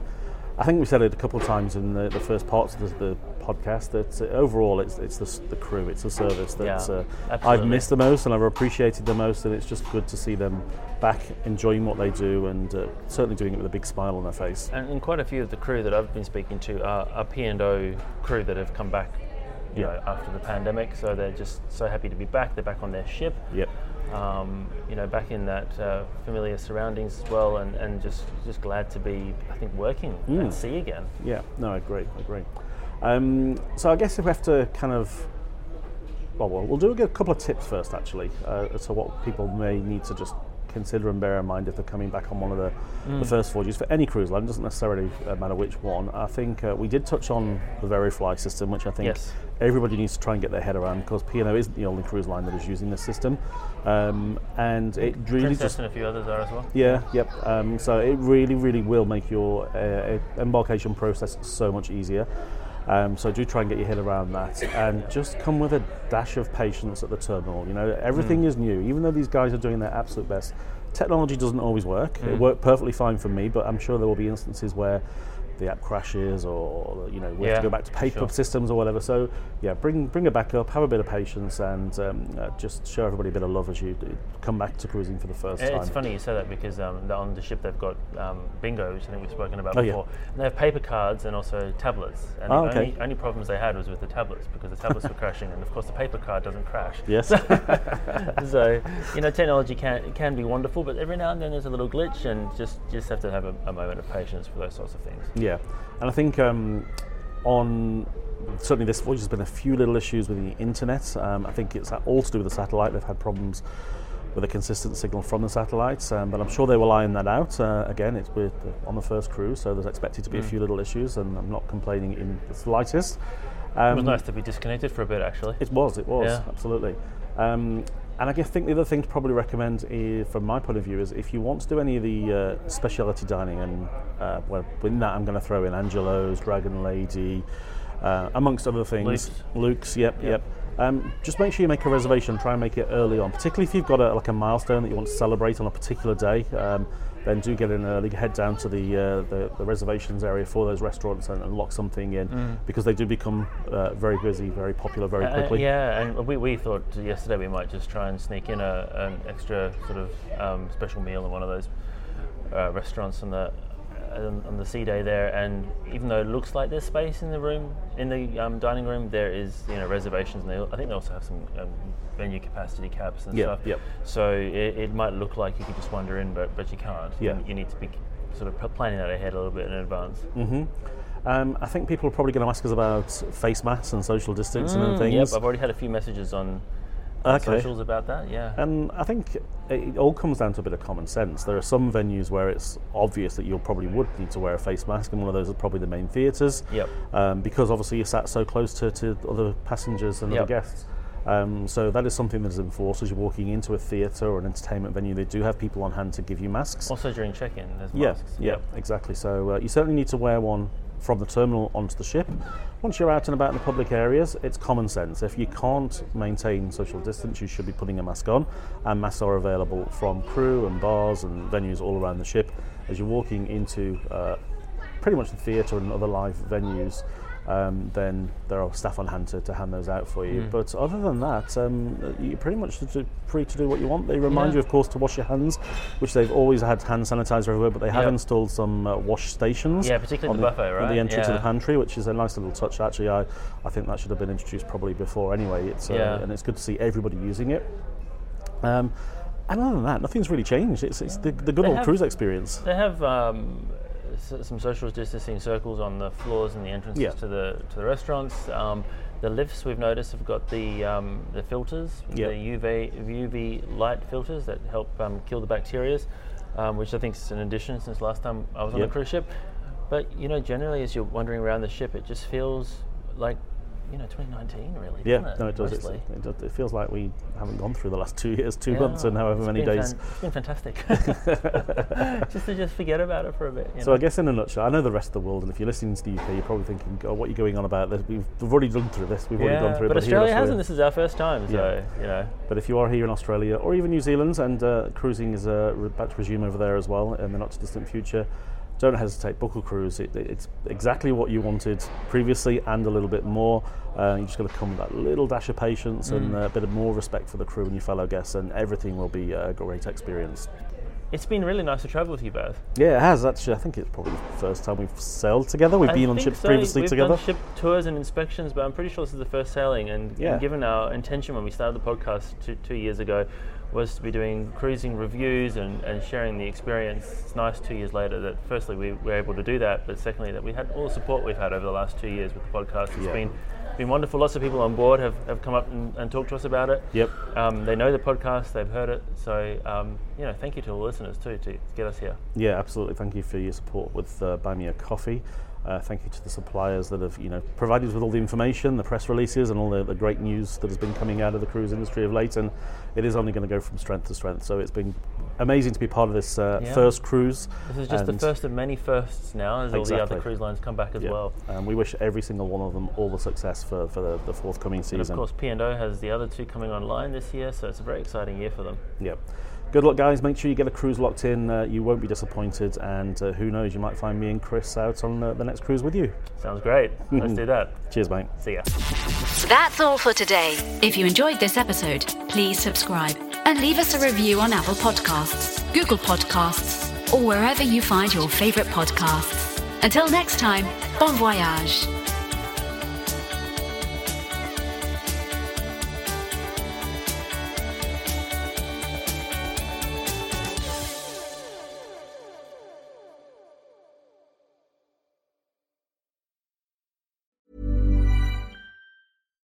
I think we said it a couple of times in the, the first parts of the, the podcast that uh, overall it's it's the, the crew, it's the service that Yeah, uh, I've missed the most and I've appreciated the most, and it's just good to see them back enjoying what they do and uh, certainly doing it with a big smile on their face. And, and quite a few of the crew that I've been speaking to are, are P&O crew that have come back you Yeah. know, after the pandemic, so they're just so happy to be back. They're back on their ship. Yep. Um, you know, back in that uh, familiar surroundings as well, and, and just just glad to be, I think, working Mm. at sea again. Yeah, no, I agree, I agree. Um, so I guess if we have to kind of, well, we'll, we'll do a couple of tips first, actually, uh, as to what people may need to just consider and bear in mind if they're coming back on one of the, the first voyages for any cruise line. It doesn't necessarily uh, matter which one. I think uh, we did touch on the Verifly system, which I think Yes. everybody needs to try and get their head around because P&O isn't the only cruise line that is using this system, um, and it really Princess just and a few others are as well. yeah, yep. Um, so it really, really will make your uh, embarkation process so much easier. Um, so do try and get your head around that, and just come with a dash of patience at the terminal. You know, everything is new. Even though these guys are doing their absolute best, technology doesn't always work. It worked perfectly fine for me, but I'm sure there will be instances where the app crashes, or you know, we have to go back to paper sure. systems or whatever. So yeah, bring bring it back up, have a bit of patience, and um, uh, just show everybody a bit of love as you do- come back to cruising for the first time. It's funny you say that because um, on the ship they've got um, bingos. I think we've spoken about Oh, yeah. before. And they have paper cards and also tablets. And Oh, the okay. only, only problems they had was with the tablets because the tablets were crashing, and of course the paper card doesn't crash. Yes. so you know technology can can be wonderful, but every now and then there's a little glitch, and just just have to have a, a moment of patience for those sorts of things. Yeah, and I think um, on certainly this voyage there's been a few little issues with the internet. Um, I think it's all to do with the satellite. They've had problems with a consistent signal from the satellites, um, but I'm sure they will iron that out. Uh, again, it's with on the first cruise, so there's expected to be a few little issues, and I'm not complaining in the slightest. Um, It was nice to be disconnected for a bit, actually. It was, it was, Yeah. absolutely. Um, and I guess think the other thing to probably recommend, is, from my point of view, is if you want to do any of the uh, specialty dining, and uh, well, within that I'm going to throw in Angelo's, Dragon Lady, uh, amongst other things. Luke's. Luke's, yep, yep. Um, just make sure you make a reservation. Try and make it early on, particularly if you've got a, like a milestone that you want to celebrate on a particular day. Um, then do get in early. Head down to the uh, the, the, reservations area for those restaurants and, and lock something in mm. because they do become uh, very busy, very popular, very uh, quickly. Uh, yeah, and we, we thought yesterday we might just try and sneak in a, an extra sort of um, special meal in one of those uh, restaurants on the on, the sea day there, and even though it looks like there's space in the room, in the um, dining room, there is you know reservations, and they, I think they also have some um, venue capacity caps and yep, stuff. Yep. So it, it, might look like you could just wander in, but but you can't. Yeah. You, you need to be sort of planning that ahead a little bit in advance. Mm-hmm. Um, I think people are probably going to ask us about face masks and social distancing mm, and things. Yep, I've already had a few messages on okay. socials about that. Yeah, and I think it all comes down to a bit of common sense. There are some venues where it's obvious that you probably would need to wear a face mask, and one of those is probably the main theatres. Yep. Um, because obviously you're sat so close to, to other passengers and yep. other guests. Um, so that is something that is enforced as you're walking into a theatre or an entertainment venue. They do have people on hand to give you masks. Also during check-in, there's yeah, masks. Yeah, exactly. So uh, you certainly need to wear one from the terminal onto the ship. Once you're out and about in the public areas, it's common sense. If you can't maintain social distance, you should be putting a mask on. And masks are available from crew and bars and venues all around the ship as you're walking into uh, pretty much the theatre and other live venues um, then there are staff on hand to, to hand those out for you. Mm. But other than that, um, you're pretty much free to do what you want. They remind yeah. you, of course, to wash your hands, which they've always had hand sanitizer everywhere, but they have yep. installed some uh, wash stations. Yeah, particularly the, the, buffet, right? On the entry yeah. of the pantry, which is a nice little touch. Actually, I, I think that should have been introduced probably before anyway. It's, uh, yeah. And it's good to see everybody using it. Um, and other than that, nothing's really changed. It's, it's the, the good they old have, cruise experience. They have um, some social distancing circles on the floors and the entrances yeah. to the to the restaurants. Um, the lifts we've noticed have got the um, the filters, yep. the UV UV light filters that help um, kill the bacteria, um, which I think is an addition since last time I was on yep. a cruise ship. But you know, generally as you're wandering around the ship, it just feels like you know 2019 really. Yeah, it, no, it does. It, does. it, feels like we haven't gone through the last two years, two yeah, months, and however many days. Fan, it's been fantastic. just to just forget about it for a bit. so know? I guess in a nutshell, I know the rest of the world, and if you're listening to the UK, you're probably thinking, "Oh, what are you going on about? We've, we've already done through this. We've yeah, already gone through." But, but Australia, Australia hasn't. This is our first time, so yeah. you know. But if you are here in Australia or even New Zealand, and uh, cruising is uh, about to resume over there as well in the not too distant future don't hesitate. Book a cruise. It, it's exactly what you wanted previously and a little bit more. Uh, you just got to come with that little dash of patience mm. and a bit of more respect for the crew and your fellow guests, and everything will be a great experience. It's been really nice to travel with you both. Yeah, it has actually. I think it's probably the first time we've sailed together. We've I been on ships so. previously we've together. Done ship tours and inspections, but I'm pretty sure this is the first sailing. And, yeah. and given our intention when we started the podcast two, two years ago, was to be doing cruising reviews and, and sharing the experience. It's nice two years later that firstly we were able to do that, but secondly that we had all the support we've had over the last two years with the podcast. It's yeah. been been wonderful. Lots of people on board have, have come up and, and talked to us about it. Yep. Um, they know the podcast, they've heard it. So, um, you know, thank you to all the listeners too to get us here. Yeah, absolutely. Thank you for your support with uh, Buy Me a Coffee. Uh, thank you to the suppliers that have, you know, provided us with all the information, the press releases, and all the, the, great news that has been coming out of the cruise industry of late. And it is only going to go from strength to strength. So it's been amazing to be part of this uh, yeah. first cruise. This is just the first of many firsts now, as exactly. all the other cruise lines come back as yeah. well. And we wish every single one of them all the success for, for the, the forthcoming season. And of course, P&O has the other two coming online this year, so it's a very exciting year for them. Yep. Good luck, guys. Make sure you get a cruise locked in. Uh, you won't be disappointed. And uh, who knows, you might find me and Chris out on uh, the next cruise with you. Sounds great. Let's do that. Cheers, mate. See ya. That's all for today. If you enjoyed this episode, please subscribe and leave us a review on Apple Podcasts, Google Podcasts, or wherever you find your favorite podcasts. Until next time, bon voyage.